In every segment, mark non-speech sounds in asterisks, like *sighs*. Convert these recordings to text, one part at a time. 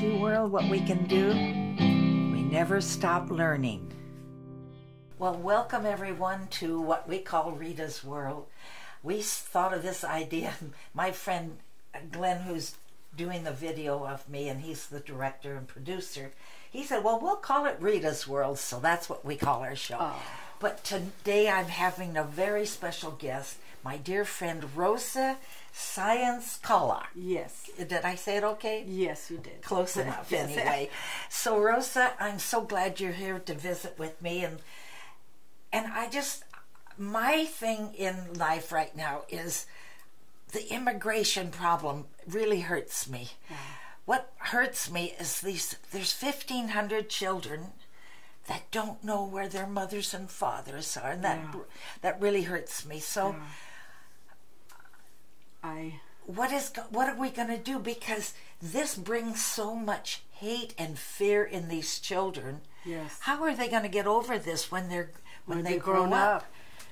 World, what we can do? We never stop learning. Well, welcome everyone to what we call Rita's World. We thought of this idea. *laughs* My friend Glenn, who's doing the video of me, and he's the director and producer, he said, Well, we'll call it Rita's World, so that's what we call our show. Oh. But today I'm having a very special guest, my dear friend Rosa Science Kala. Yes. Did I say it okay? Yes, you did. Close *laughs* enough, anyway. So, Rosa, I'm so glad you're here to visit with me, and and I just my thing in life right now is the immigration problem really hurts me. What hurts me is these there's 1500 children that don't know where their mothers and fathers are and that Yeah. that really hurts me. So I what is what are we going to do because this brings so much hate and fear in these children. Yes. How are they going to get over this when they're when, when they they've grow up?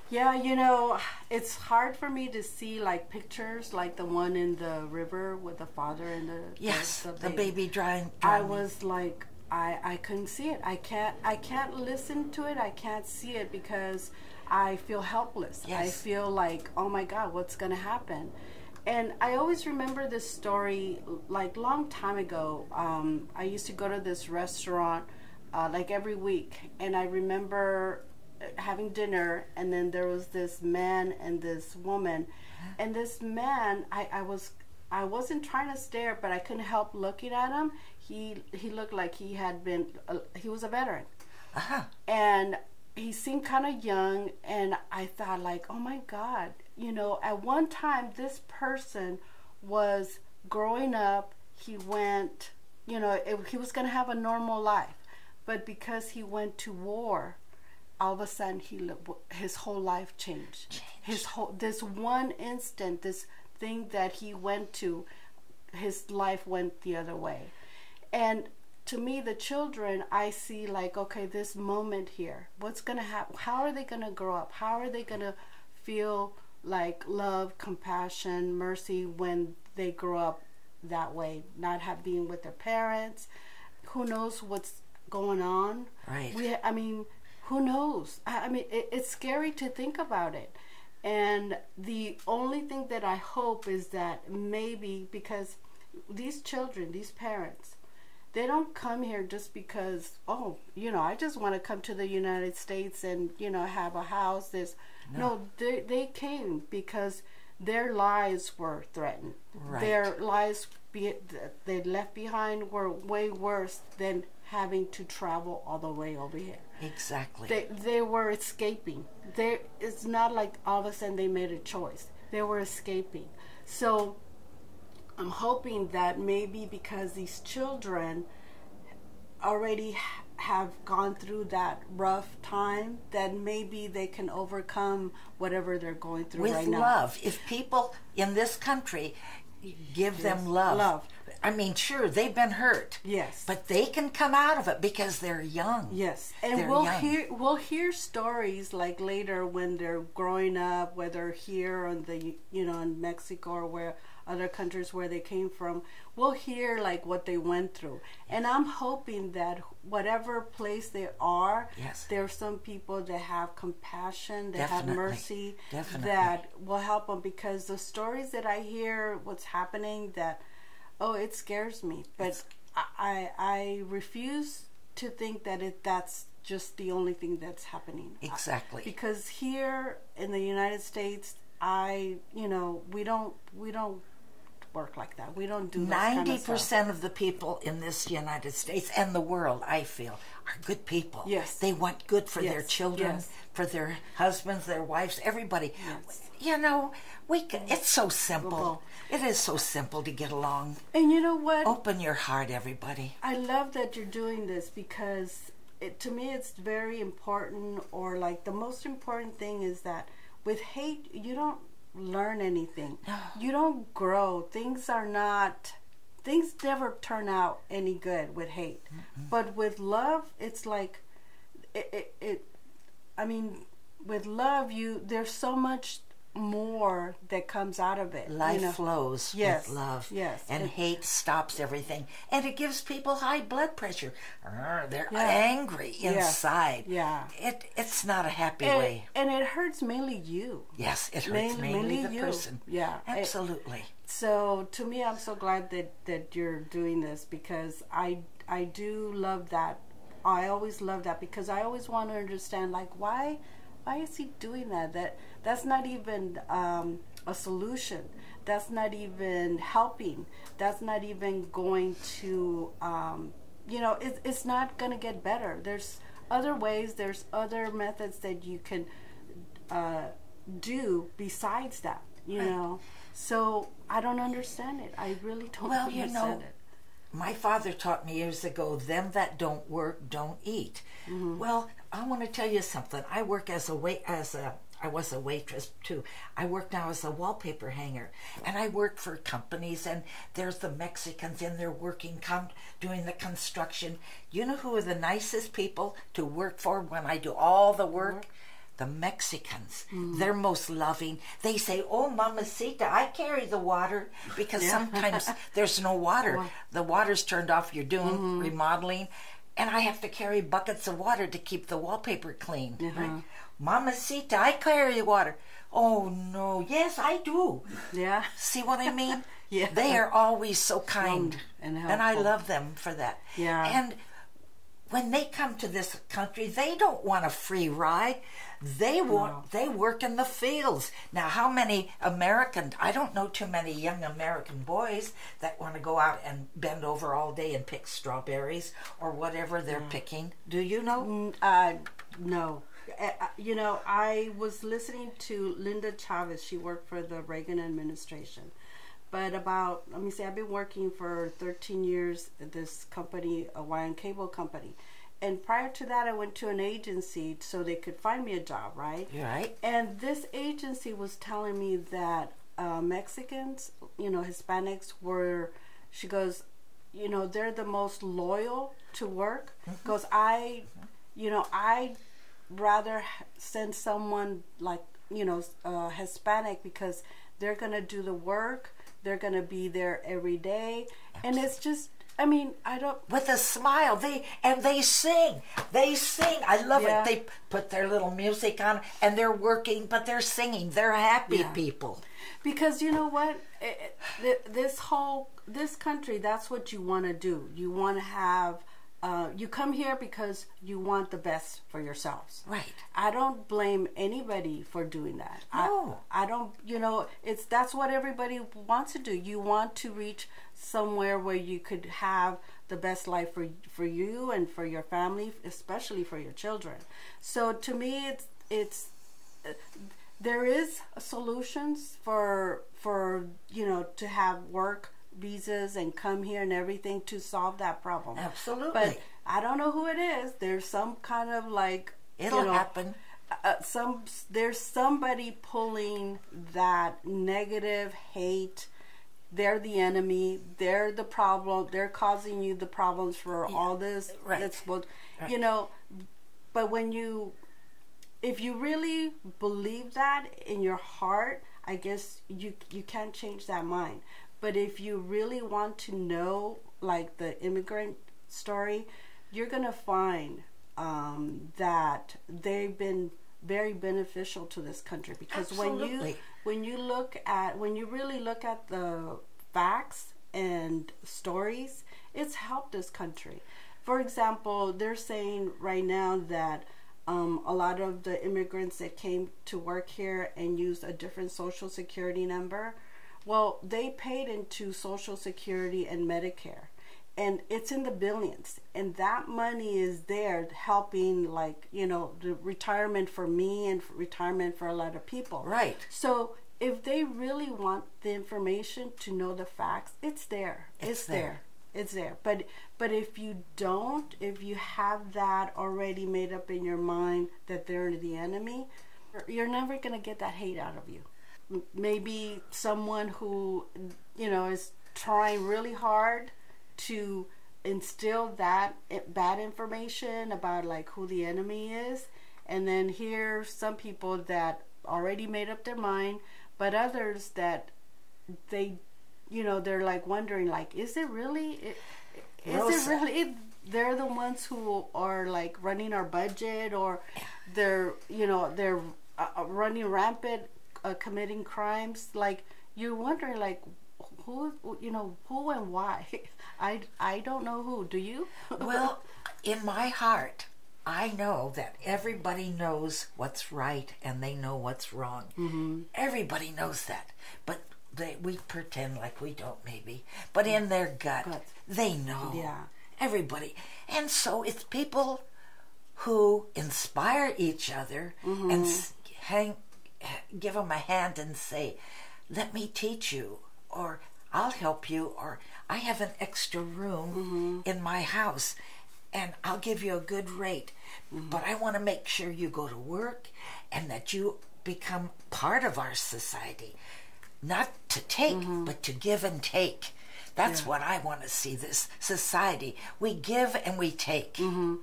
Yeah, you know, it's hard for me to see like pictures like the one in the river with the father and the Yes, the, baby. baby drying. I was like I I couldn't see it. I can't I can't listen to it. I can't see it because I feel helpless. I feel like, "Oh my god, what's going to happen?" And I always remember this story like long time ago. Um, I used to go to this restaurant uh, like every week and I remember uh, having dinner and then there was this man and this woman and this man I, I was I wasn't trying to stare but I couldn't help looking at him he he looked like he had been uh, he was a veteran Uh-huh. and he seemed kind of young and I thought like oh my god you know at one time this person was growing up he went you know it, he was going to have a normal life but because he went to war all of a sudden he his whole life changed. Changed. His whole this one instant, this thing that he went to, his life went the other way. And to me, the children, I see like, okay, this moment here, what's gonna happen? How are they gonna grow up? How are they gonna feel like love, compassion, mercy when they grow up that way, not have being with their parents? Who knows what's going on? Right. We, I mean, who knows? I, I mean, it, it's scary to think about it. And the only thing that I hope is that maybe because these children, these parents, they don't come here just because, oh, you know, I just want to come to the United States and, you know, have a house. This, no, they, they came because their lives were threatened. Right. Their lives be, they left behind were way worse than having to travel all the way over here. Exactly. They they were escaping. They it's not like all of a sudden they made a choice. They were escaping. So I'm hoping that maybe because these children already have gone through that rough time, that maybe they can overcome whatever they're going through With right now. love. If people in this country give them love. love. I mean, sure, they've been hurt. Yes. But they can come out of it because they're young. Yes, and They're we'll young. hear we'll hear stories like later when they're growing up, whether here in the you know in Mexico or where other countries where they came from. We'll hear like what they went through, and I'm hoping that whatever place they are, Yes. there's some people that have compassion, that Definitely. have mercy, Definitely. that will help them because the stories that I hear, what's happening, that oh, it scares me. But I, I I refuse to think that it that's just the only thing that's happening. Exactly. Because here in the United States, I you know we don't we don't work like that. We don't do kind Ninety of stuff. percent of the people in this United States and the world, I feel, are good people. Yes. They want good for their children, yes. for their husbands, their wives, everybody. Yes. You know, we can, it's so simple. Simple. It is so simple to get along. And you know what? Open your heart, everybody. I love that you're doing this because it, to me it's very important or like the most important thing is that with hate you don't learn anything. No. You don't grow. Things are not things never turn out any good with hate. But with love it's like it, it, it I mean with love you there's so much more that comes out of it. Life you know? flows Yes, with love. yes. And It- hate stops everything. And it gives people high blood pressure. They're Yeah. angry inside. Yeah. It it's not a happy and, way. and it hurts mainly you. Yes, it hurts Main- mainly, mainly the you. person. Yeah. It- Absolutely. So to me, I'm so glad that that you're doing this because I I do love that. I always love that because I always want to understand like why why is he doing that? That that's not even um, a solution. That's not even helping. That's not even going to um, you know it, it's not going to get better. There's other ways. There's other methods that you can uh, do besides that. You Right. know. So I don't understand it. I really don't Well, you know, it. My father taught me years ago, them that don't work don't eat. Mm-hmm. Well, I want to tell you something. I work as a wait as a I was a waitress too. I work now as a wallpaper hanger, and I work for companies. And there's the Mexicans in there working, com- doing the construction. You know who are the nicest people to work for when I do all the work? The Mexicans. Mm-hmm. They're most loving. They say, "Oh, mamacita, I carry the water," because sometimes *laughs* there's no water. The water's turned off. You're doing Mm-hmm. remodeling, and I have to carry buckets of water to keep the wallpaper clean. Uh-huh. Right? Mamacita, I carry water. Oh no, yes, I do. Yeah. See what I mean? *laughs* Yeah. They are always so kind, and and I love them for that. Yeah. And when they come to this country, they don't want a free ride. They want they work in the fields. Now, how many American? I don't know too many young American boys that want to go out and bend over all day and pick strawberries or whatever they're picking. Do you know? Mm, Uh, no. Uh, uh, You know, I was listening to Linda Chavez. She worked for the Reagan administration. But about, let me say, I've been working for 13 years at this company, a wire and cable company. And prior to that, I went to an agency so they could find me a job, right? Right. And this agency was telling me that uh, Mexicans, you know, Hispanics were, she goes, you know, they're the most loyal to work. Because I, you know, I rather send someone like, you know, uh, Hispanic because they're going to do the work, they're going to be there every day. And it's just, I mean, I don't, with a smile. They and they sing. They sing. I love Yeah. it. They put their little music on and they're working, but they're singing. They're happy Yeah. people. because you know what It- it- this whole this country that's what you want to do you want to have uh, you come here because you want the best for yourselves Right. i don't blame anybody for doing that No. I, I don't you know it's that's what everybody wants to do you want to reach somewhere where you could have the best life for for you and for your family especially for your children so to me it's it's there is solutions for for you know to have work visas and come here and everything to solve that problem. Absolutely. But I don't know who it is. There's some kind of like It'll you know, happen. Uh, some there's somebody pulling that negative hate. They're the enemy. They're the problem. They're causing you the problems for all this. right. That's what Right. you know. But when you if you really believe that in your heart, I guess you you can't change that mind. But if you really want to know, like the immigrant story, you're gonna find um, that they've been very beneficial to this country because when you when you look at when you really look at the facts and stories, it's helped this country. For example, they're saying right now that um, a lot of the immigrants that came to work here and used a different social security number, well, they paid into social security and Medicare. And it's in the billions. And that money is there helping, like, you know, the retirement for me and retirement for a lot of people. Right. So if they really want the information to know the facts, it's there. It's, It's there. there. It's there. But but if you don't, if you have that already made up in your mind that they're the enemy, you're never gonna get that hate out of you. Maybe someone who you know is trying really hard to instill that bad information about like who the enemy is and then here some people that already made up their mind but others that they, you know, they're like wondering, like, is it really? Is it Rosa. really? They're the ones who are like running our budget, or they're, you know, they're uh, uh, running rampant, uh, committing crimes. Like you're wondering, like, who, you know, who and why? *laughs* I I don't know who. Do you? *laughs* Well, in my heart, I know that everybody knows what's right and they know what's wrong. Mm-hmm. Everybody knows that, but they we pretend like we don't, maybe. But in their gut, they know. Yeah. Everybody, and so it's people who inspire each other and hang, give them a hand and say, "Let me teach you," or "I'll help you," or "I have an extra room in my house, and I'll give you a good rate, mm-hmm. but I want to make sure you go to work and that you become part of our society, not to take, mm-hmm. but to give and take." That's what I want to see this society. We give and we take. Mm-hmm.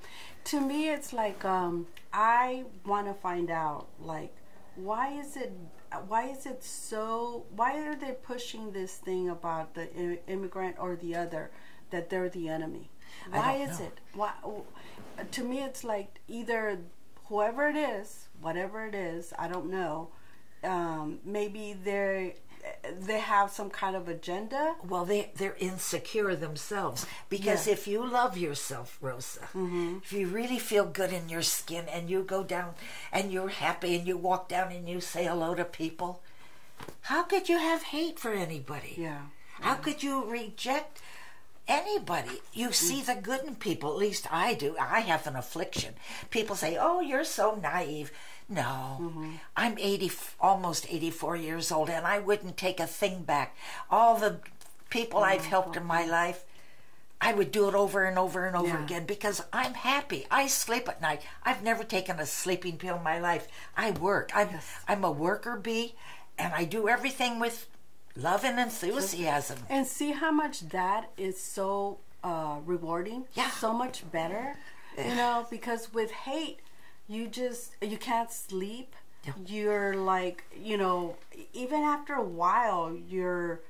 to me it's like um i want to find out like why is it why is it so why are they pushing this thing about the immigrant or the other that they're the enemy why is know. it why to me it's like either whoever it is whatever it is i don't know um maybe they they have some kind of agenda Well, they they're insecure themselves because Yeah. if you love yourself, Rosa, if you really feel good in your skin and you go down and you're happy and you walk down and you say hello to people, how could you have hate for anybody? yeah How could you reject anybody? You see the good in people. At least I do. I have an affliction. People say, "Oh, you're so naive." No, mm-hmm. I'm 80, almost 84 years old, and I wouldn't take a thing back. All the people oh, I've helped in my life, I would do it over and over and over Yeah. again because I'm happy. I sleep at night. I've never taken a sleeping pill in my life. I work. I'm Yes. I'm a worker bee, and I do everything with love and enthusiasm. and see how much that is so uh, rewarding Yeah. so much better you know because with hate you just you can't sleep Yeah. you're like you know even after a while your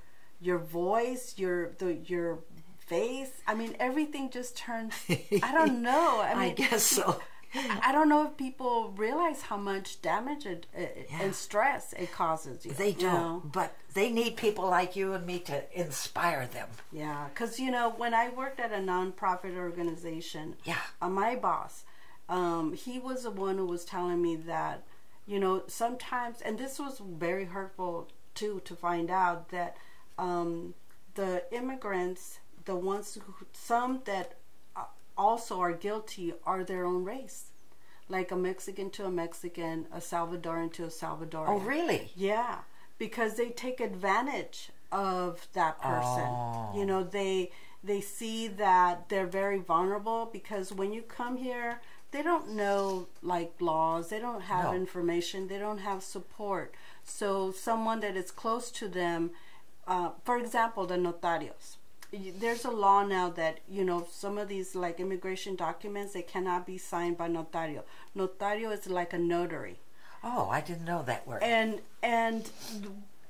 your voice your the your face i mean everything just turns i don't know i *laughs* mean I guess so. I don't know if people realize how much damage it, it, Yeah. and stress it causes you. They don't, know? but they need people like you and me to inspire them. Yeah, because you know when I worked at a nonprofit organization, Yeah. uh, my boss, um, he was the one who was telling me that, you know, sometimes, and this was very hurtful too to find out that um, the immigrants, the ones who, some that also are guilty, are their own race, like a Mexican to a Mexican, a Salvadoran to a Salvadoran. Oh, really? Yeah, because they take advantage of that person. Oh. You know, they they see that they're very vulnerable because when you come here, they don't know like laws, they don't have No. information, they don't have support. So someone that is close to them, uh, for example, the notarios. There's a law now that you know some of these like immigration documents they cannot be signed by notario. Notario is like a notary Oh, I didn't know that word. and and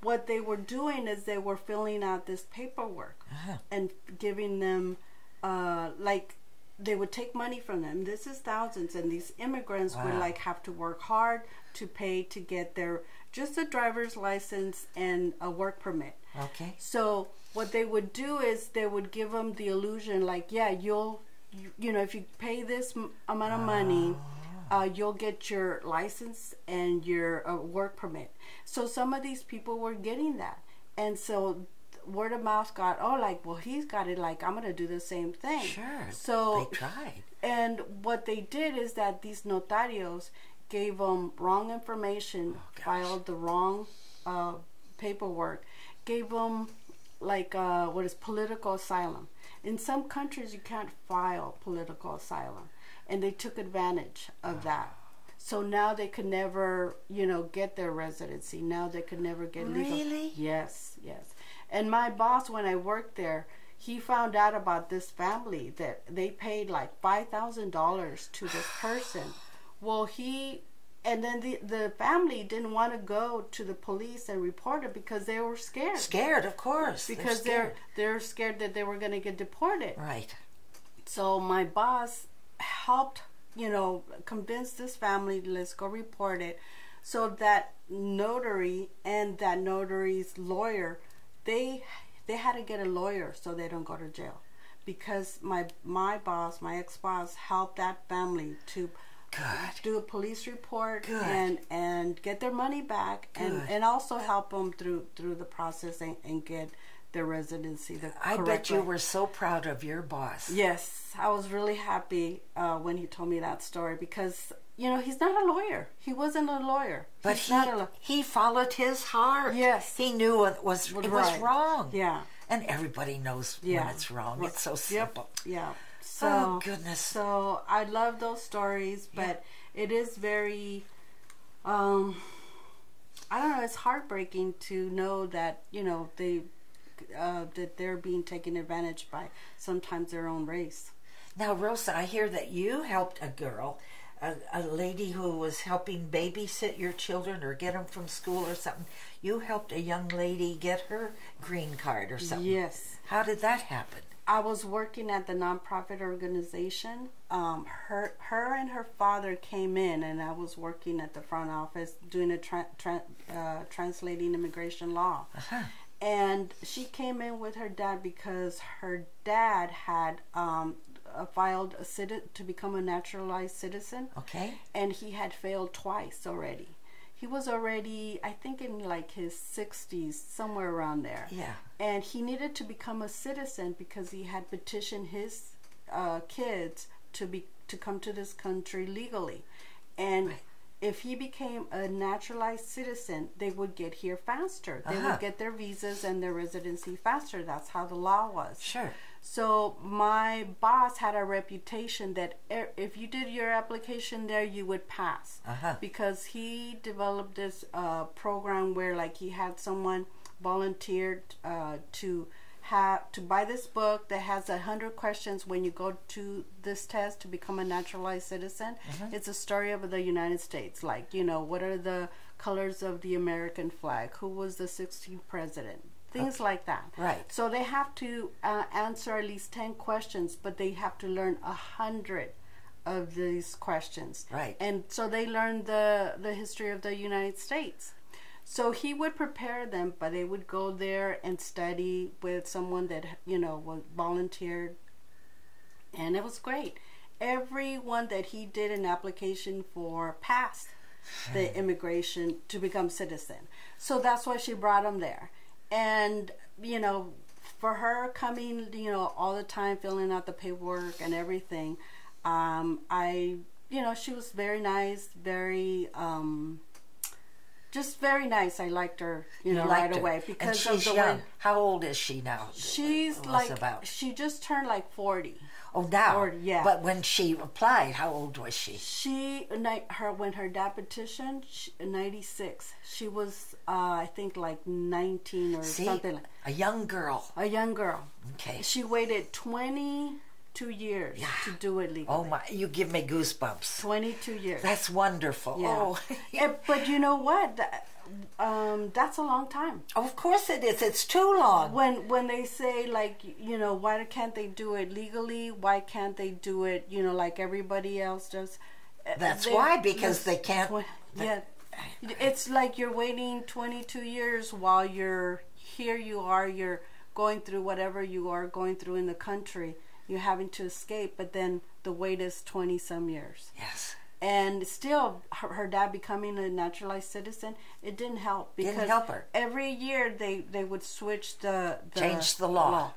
what they were doing is they were filling out this paperwork Uh-huh. and giving them uh like they would take money from them this is thousands and these immigrants would like have to work hard to pay to get their just a driver's license and a work permit Okay. so what they would do is they would give them the illusion, like, yeah, you'll, you, you know, if you pay this m- amount of money, uh, you'll get your license and your uh, work permit. So some of these people were getting that, and so word of mouth got, oh, like, well, he's got it. Like, I'm gonna do the same thing. Sure. So they tried. and what they did is that these notarios gave them wrong information, Oh, filed the wrong uh, paperwork, gave them like uh, what is political asylum. In some countries, you can't file political asylum, and they took advantage of that. So now they could never, you know, get their residency. Now they could never get legal. Really? Yes, yes. And my boss, when I worked there, he found out about this family that they paid like five thousand dollars to this person. Well, he and then the the family didn't want to go to the police and report it because they were scared. Scared, of course. Because they're, they're they're scared that they were going to get deported. right. So my boss helped, you know, convince this family, let's go report it. So that notary and that notary's lawyer, they they had to get a lawyer so they don't go to jail. Because my my boss, my ex boss, helped that family to Good. do a police report Good. and and get their money back and Good. and also help them through through the process and, and get their residency. The I bet you way. were so proud of your boss. Yes, I was really happy uh, when he told me that story because you know he's not a lawyer. He wasn't a lawyer. But He's he not a law- he followed his heart. Yes. He knew what was it was wrong. Yeah. And everybody knows Yeah. when it's wrong. Right. It's so Yep. simple. Yeah. So, Oh, goodness. So I love those stories, but it is very, um, I don't know. It's heartbreaking to know that you know they uh, that they're being taken advantage by sometimes their own race. Now, Rosa, I hear that you helped a girl, a, a lady who was helping babysit your children or get them from school or something. You helped a young lady get her green card or something. Yes. How did that happen? I was working at the nonprofit organization. Um, her, her and her father came in, and I was working at the front office doing a tra- tra- uh, translating immigration law. Uh-huh. And she came in with her dad because her dad had um, uh, filed a citi- to become a naturalized citizen, Okay. and he had failed twice already. He was already, I think, in like his 60s, somewhere around there Yeah. And he needed to become a citizen because he had petitioned his uh, kids to be to come to this country legally, and Right. if he became a naturalized citizen, they would get here faster. They Uh-huh. would get their visas and their residency faster. That's how the law was. Sure. So my boss had a reputation that if you did your application there, you would pass Uh-huh. because he developed this uh, program where like he had someone volunteered uh, to have to buy this book that has a hundred questions when you go to this test to become a naturalized citizen. It's a story of the United States, like you know what are the colors of the American flag, who was the 16th president, things like that. Right. So they have to uh, answer at least 10 questions, but they have to learn a hundred of these questions. Right. And so they learn the, the history of the United States. So he would prepare them, but they would go there and study with someone that, you know, was volunteered. And it was great. Everyone that he did an application for passed the *sighs* immigration to become citizen. So that's why she brought him there. And, you know, for her coming, you know, all the time filling out the paperwork and everything, um, I, you know, she was very nice, very, um, just very nice. I liked her, you, know, liked right her. away because she's of the young. way How old is she now? she's like. about. She just turned like forty. Oh, now. or- yeah. But when she applied, how old was she? She her when her dad petitioned, ninety six. She was, uh, I think, like nineteen or See, something. like a young girl. A young girl. Okay. She waited twenty two years Yeah. to do it legally. Oh my! You give me goosebumps. Twenty two years. That's wonderful. yeah. Oh, *laughs* Eh, but you know what? Um, that's a long time. of course it is. It's too long. when when they say like you know why can't they do it legally why can't they do it you know like everybody else does Uh, That's they- why, because they can't- twen- yeah it's like you're waiting 22 years while you're here you are you're going through whatever you are going through in the country you're having to escape but then the wait is 20 some years Yes. and still her, her dad becoming a naturalized citizen it didn't help because Didn't help her. every year they they would switch the, the Change the law.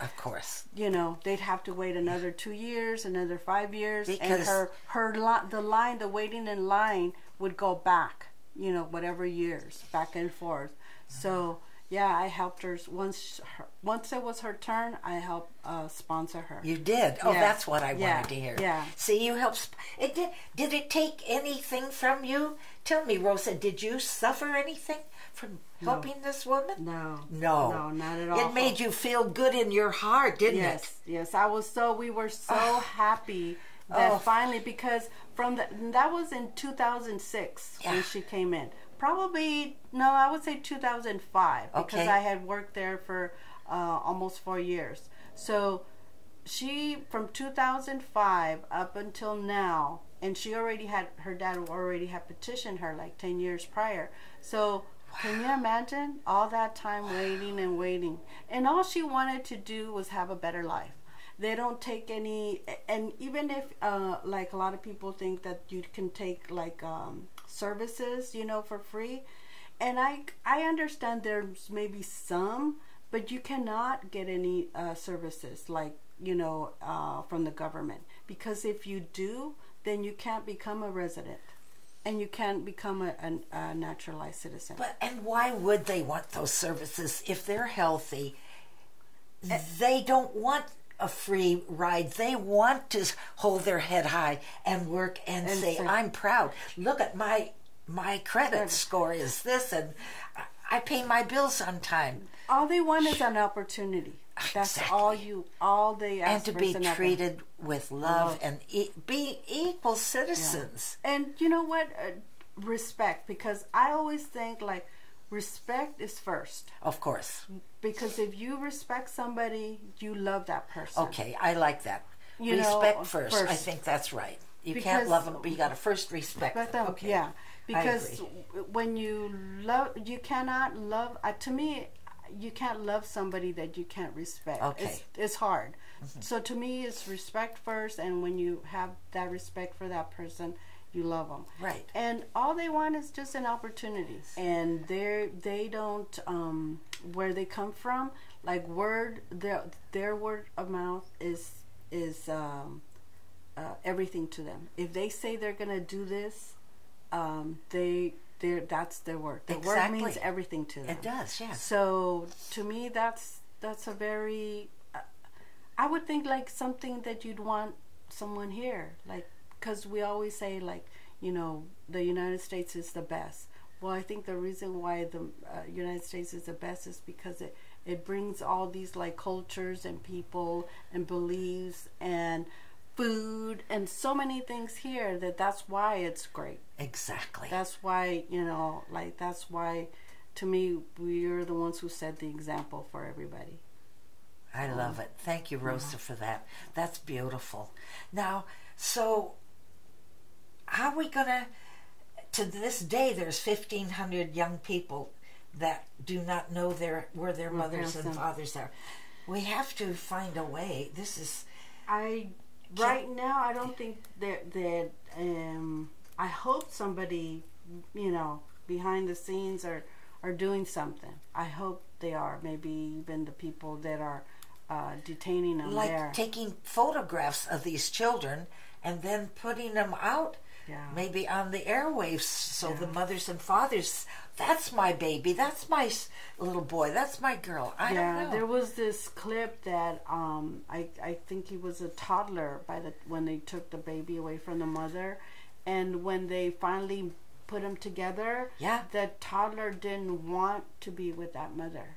Of course. you know they'd have to wait another two years another five years and her her li- the line the waiting in line would go back you know whatever years back and forth so yeah i helped her once her, once it was her turn i helped uh, sponsor her You did. Oh, Yeah. that's what I Yeah. wanted to hear. Yeah. See, you helped. sp- It did. Did it take anything from you? Tell me, Rosa. Did you suffer anything from helping this woman? no No. no not at all It made you feel good in your heart, didn't yes it? yes Yes. i was so we were so happy that Oh. finally because from the that was in 2006 Yeah. when she came in. Probably no, I would say 2005 because Okay. I had worked there for uh, almost four years. So she from 2005 up until now and she already had her dad already had petitioned her like 10 years prior so can you imagine all that time waiting and waiting and all she wanted to do was have a better life they don't take any and even if uh, like a lot of people think that you can take like um, services you know for free and i i understand there's maybe some but you cannot get any uh, services like you know uh, from the government because if you do then you can't become a resident and you can't become a, an- a naturalized citizen But and why would they want those services if they're healthy? Eh. They don't want a free ride. They want to hold their head high and work and, And say, "I'm proud. Look at my my credit score is this, and I- pay my bills on time." all they want is an opportunity *laughs* that's all you all they ask and to be treated with love Love. and e- be equal citizens. and you know what uh, respect because i always think like respect is first Of course. because if you respect somebody you love that person Okay, I like that. You know, respect first. I think that's right. You Because- can't love them, but you got to first respect, Respect them. them, Okay. yeah. Because when you love, you cannot love. Uh, to me, you can't love somebody that you can't respect. Okay. it's, it's hard. So to me, it's respect first, and when you have that respect for that person, you love them. Right. And all they want is just an opportunity, and they're they don't um, where they come from. Like word, their their word of mouth is is um, uh, everything to them. If they say they're gonna do this, um, they they that's their word. The word Exactly. means everything to them. It does, yes. So to me, that's that's a very. Uh, I would think like something that you'd want someone here, like because we always say like you know the United States is the best. Well, I think the reason why the uh, United States is the best is because it it brings all these like cultures and people and beliefs and food and so many things here that that's why it's great Exactly. that's why you know like that's why to me we're the ones who set the example for everybody I love it. Thank you, Rosa, for that. That's beautiful. Now, so are we gonna? To this day, there's 1,500 young people that do not know their where their mothers and fathers are. We have to find a way. This is i right now i don't think that that um i hope somebody you know behind the scenes are are doing something i hope they are maybe even the people that are uh, detaining them like there taking photographs of these children and then putting them out Yeah. maybe on the airwaves so the mothers and fathers that's my baby that's my little boy that's my girl i yeah, don't know there was this clip that um, I I think he was a toddler by the when they took the baby away from the mother, and when they finally put them together, Yeah. the toddler didn't want to be with that mother.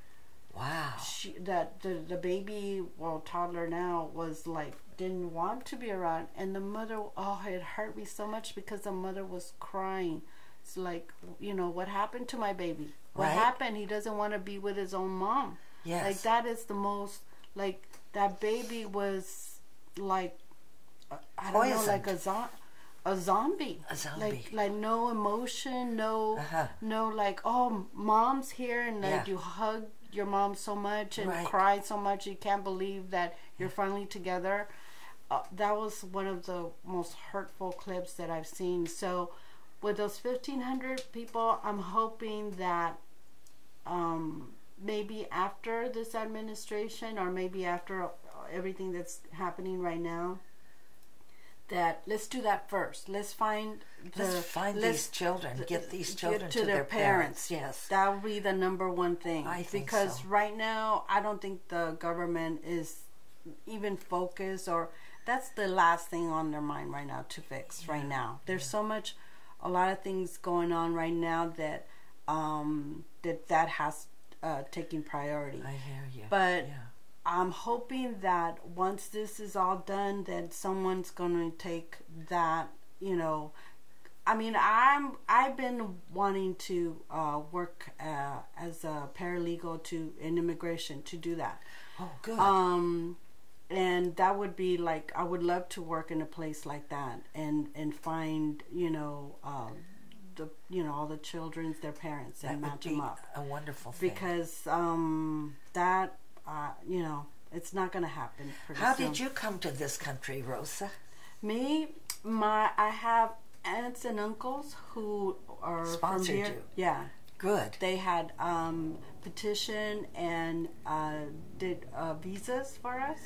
wow She that the the baby, well, toddler now was like didn't want to be around, and the mother, oh, it hurt me so much because the mother was crying. It's like you know what happened to my baby. What Right. happened? He doesn't want to be with his own mom. yes Like that is the most like that baby was like uh, I don't know like a zo- a zombie. A zombie. Like like no emotion, no Uh-huh. no like oh mom's here and like Yeah. you hug your mom so much and Right. cry so much you can't believe that you're finally together. Uh, that was one of the most hurtful clips that I've seen. So with those 1500 people, I'm hoping that um, maybe after this administration or maybe after everything that's happening right now that let's do that first let's find the let's find let's- these children get these children to, their, parents. yes that would be the number one thing I think because so. right now i don't think the government is even focused or that's the last thing on their mind right now to fix right now there's so much a lot of things going on right now that um that that has uh taking priority i hear you But- yeah. I'm hoping that once this is all done, that someone's going to take that, you know. I mean, I'm I've been wanting to uh, work uh, as a paralegal to in immigration to do that. Oh, good. Um, and that would be like I would love to work in a place like that and and find you know uh, the you know all the children's their parents and match them up a wonderful thing. because um, that uh, you know it's not going to happen. How soon. did you come to this country, Rosa? Me, my I have aunts and uncles who are Sponsored from here. you. Yeah, Good. they had um, petition and uh, did uh, visas for us.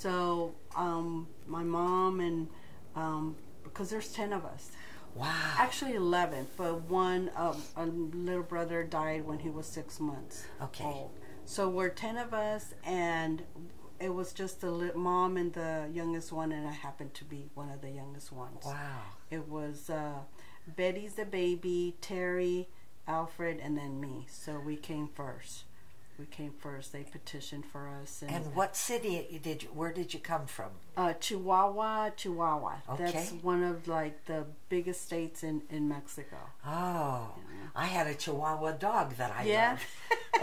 So um, my mom and um, because there's ten of us, Wow. actually eleven, but one um, a little brother died when he was six months Okay. old. So we're ten of us, and it was just the li- mom and the youngest one, and I happened to be one of the youngest ones. Wow. It was uh, Betty's the baby, Terry, Alfred, and then me. So we came first. We came first. They petitioned for us. And, And what city did you? Where did you come from? uh, Chihuahua, Chihuahua. That's one of like the biggest states in in Mexico. Oh, I had a Chihuahua dog that I Yeah. loved,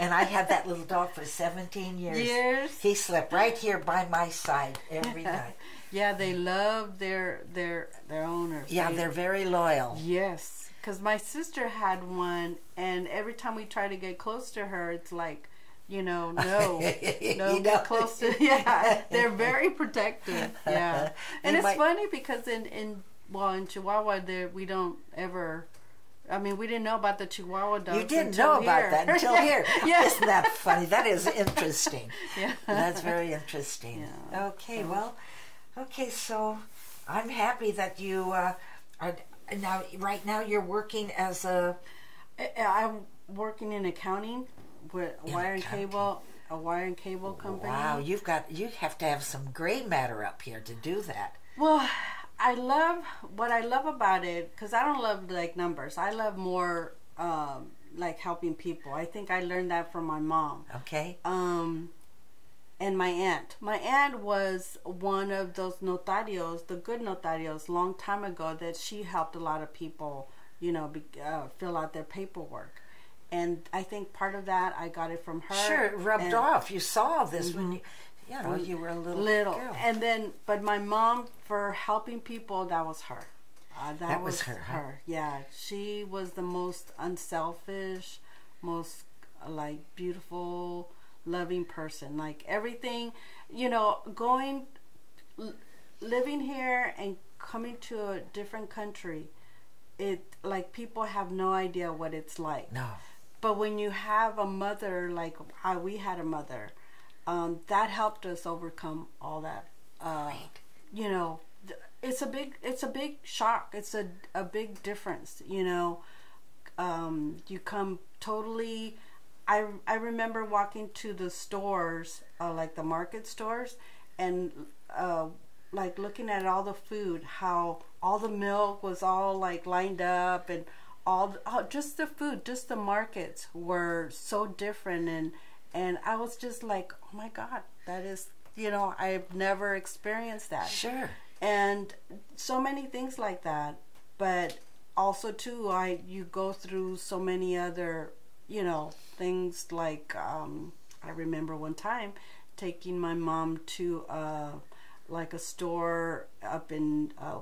and I had that little dog for 17 *laughs* years. Years. He slept right here by my side every *laughs* night. Yeah, they love their their their owners. Yeah, They- they're very loyal. Yes, because my sister had one, and every time we try to get close to her, it's like, you know, no, *laughs* You no, get close to. *laughs* Yeah, they're very protective. Yeah, *laughs* and They it's might- funny because in in well in Chihuahua there we don't ever. I mean, we didn't know about the Chihuahua dogs. You didn't know about here. that until Yeah. here. Yeah. Isn't that funny? That is interesting. Yeah. That's very interesting. Yeah. Okay, well, okay, so I'm happy that you uh, are now. Right now, you're working as a I- I'm working in accounting with In wire and cable, a wire and cable company. wow. You've got you have to have some gray matter up here to do that. Well, I love what I love about it because I don't love like numbers. I love more um, like helping people. I think I learned that from my mom Okay. um, and my aunt. My aunt was one of those notarios, the good notarios, long time ago that she helped a lot of people, you know, be, uh, fill out their paperwork. And I think part of that I got it from her. Sure, it rubbed Mm-hmm. off. You saw this when you, you know, you were a little little girl. and then but my mom for helping people that was her uh, that, That was was, her, huh? yeah she was the most unselfish most uh, like beautiful loving person like everything you know going l- living here and coming to a different country it like people have no idea what it's like no. But when you have a mother like how we had a mother, um, that helped us overcome all that. Uh, Right. You know, it's a big it's a big shock. It's a a big difference. You know, um, you come totally. I I remember walking to the stores, uh, like the market stores, and uh, like looking at all the food, how all the milk was all like lined up, and all oh, just the food, just the markets were so different, and and I was just like, oh my god, that is you know I've never experienced that Sure. and so many things like that but also too i you go through so many other you know things like um i remember one time taking my mom to uh like a store up in uh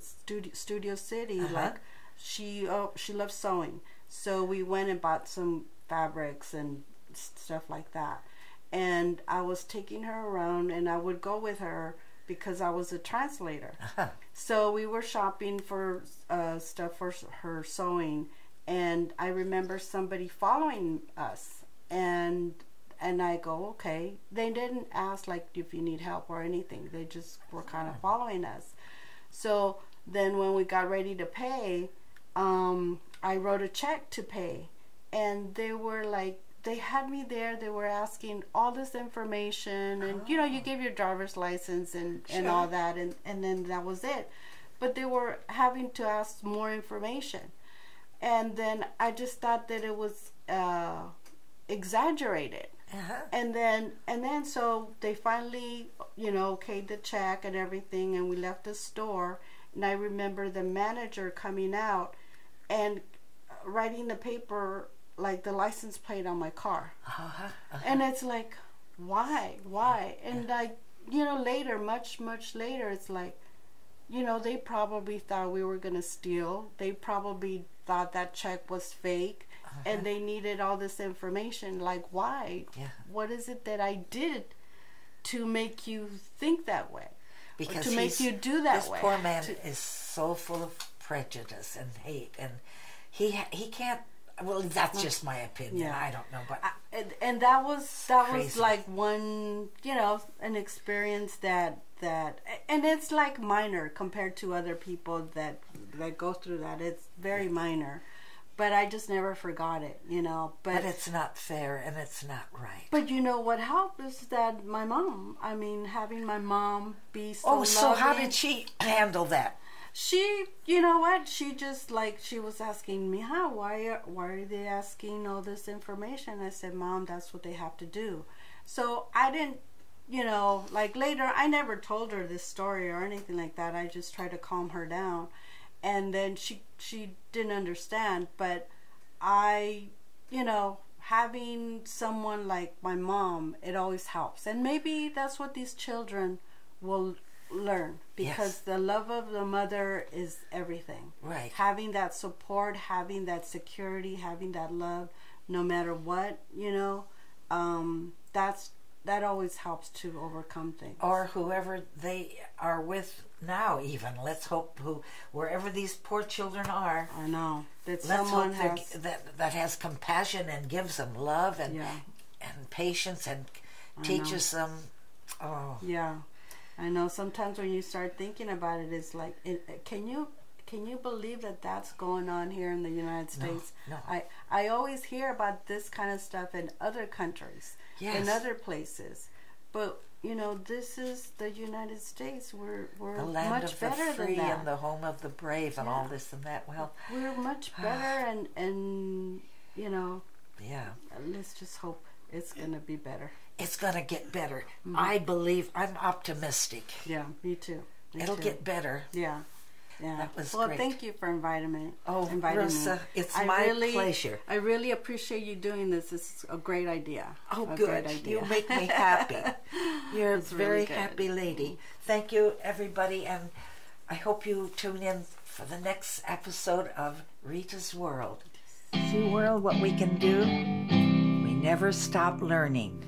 studio studio city Uh-huh. like she oh she loves sewing so we went and bought some fabrics and stuff like that and i was taking her around and i would go with her because i was a translator Uh-huh. so we were shopping for uh, stuff for her sewing, and I remember somebody following us, and and I go, okay. They didn't ask like if you need help or anything. They just were kind of following us. So then when we got ready to pay, um, I wrote a check to pay, and they were like. They had me there. They were asking all this information, and you know, you give your driver's license and and all that, and and then that was it. But they were having to ask more information, and then I just thought that it was uh, exaggerated. Uh-huh. And then and then so they finally, you know, okayed the check and everything, and we left the store. And I remember the manager coming out and writing the paper like the license plate on my car. Uh-huh. uh-huh. And it's like, why? Why? And like, you know, later, much, much later, it's like, you know, they probably thought we were going to steal. They probably thought that check was fake and they needed all this information. Like, why? Yeah. What is it that I did to make you think that way? because to make you do that this way. poor man To- is so full of prejudice and hate, and he he can't. Well, that's just my opinion. Yeah. I don't know, but I- and, and that was that was like one you know an experience that that and it's like minor compared to other people that that go through that it's very minor but i just never forgot it you know but but it's not fair and it's not right. but you know what helped is that my mom i mean having my mom be so oh, so how did she handle that? She you know what? She just like she was asking me how why are, why are they asking all this information? I said mom that's what they have to do. So i didn't you know like later i never told her this story or anything like that. I just tried to calm her down. And then she she didn't understand. But i you know having someone like my mom it always helps. And maybe that's what these children will learn because Yes. the love of the mother is everything Right. having that support having that security having that love no matter what you know um that's that always helps to overcome things Or whoever they are with now, even. Let's hope who wherever these poor children are. i know that Let's someone has that that has compassion and gives them love and Yeah. and patience and I teaches them. Oh, Yeah, I know. Sometimes when you start thinking about it, it's like, it, can you can you believe that that's going on here in the United States? no. no. I I always hear about this kind of stuff in other countries, yes. in other places, but you know, this is the United States. We're we're the land much of the better free than that. and the home of the brave and all this and that. Well, we're much better, *sighs* and and you know, yeah. let's just hope it's gonna be better. It's going to get better. Mm-hmm. I believe, I'm optimistic. Yeah, me too. Me It'll too. get better. Yeah. Yeah. That was well, great. thank you for inviting me. Oh, inviting Rosa, me. it's I my really, pleasure. I really appreciate you doing this. It's a great idea. Oh, A good. idea. You make me happy. *laughs* You're a very really happy lady. Thank you, everybody, and I hope you tune in for the next episode of Rita's World. See, world, what we can do? We never stop learning.